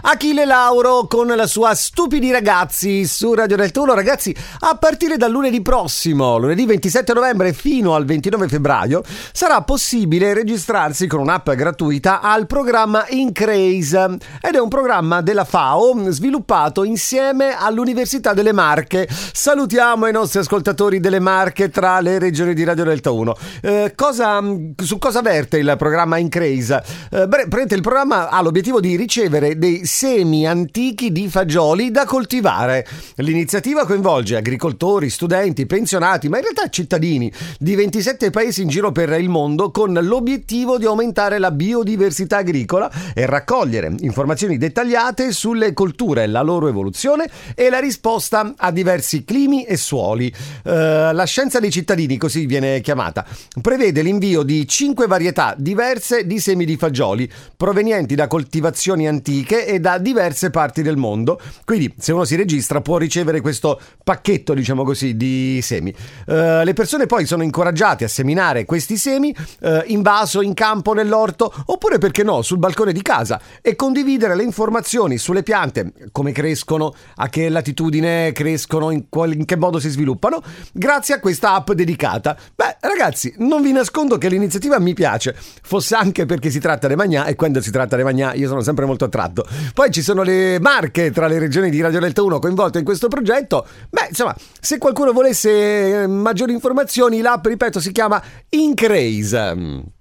Achille Lauro con la sua Stupidi ragazzi su Radio Delta 1. Ragazzi, a partire dal lunedì prossimo, lunedì 27 novembre fino al 29 febbraio, sarà possibile registrarsi con un'app gratuita al programma Incraze ed è un programma della FAO sviluppato insieme all'Università delle Marche. Salutiamo i nostri ascoltatori delle Marche tra le regioni di Radio Delta 1. Eh, cosa, su cosa verte il programma Incraze? Eh, il programma ha l'obiettivo di ricevere dei semi antichi di fagioli da coltivare. L'iniziativa coinvolge agricoltori, studenti, pensionati, ma in realtà cittadini di 27 paesi in giro per il mondo con l'obiettivo di aumentare la biodiversità agricola e raccogliere informazioni dettagliate sulle colture, la loro evoluzione e la risposta a diversi climi e suoli. Uh, la scienza dei cittadini, così viene chiamata, prevede l'invio di 5 varietà diverse di semi di fagioli provenienti da coltivazioni antiche e da diverse parti del mondo. Quindi, se uno si registra, può ricevere questo pacchetto, diciamo così, di semi. Uh, le persone poi sono incoraggiate a seminare questi semi uh, in vaso, in campo, nell'orto, oppure perché no, sul balcone di casa e condividere le informazioni sulle piante, come crescono, a che latitudine crescono, in, qual- in che modo si sviluppano, grazie a questa app dedicata. Beh, ragazzi, non vi nascondo che l'iniziativa mi piace, fosse anche perché si tratta di Magnà e quando si tratta di Magnà io sono sempre molto attratto. Poi ci sono le marche tra le regioni di Radio Delta 1 coinvolte in questo progetto. Beh, insomma, se qualcuno volesse eh, maggiori informazioni, l'app, ripeto, si chiama Incraze.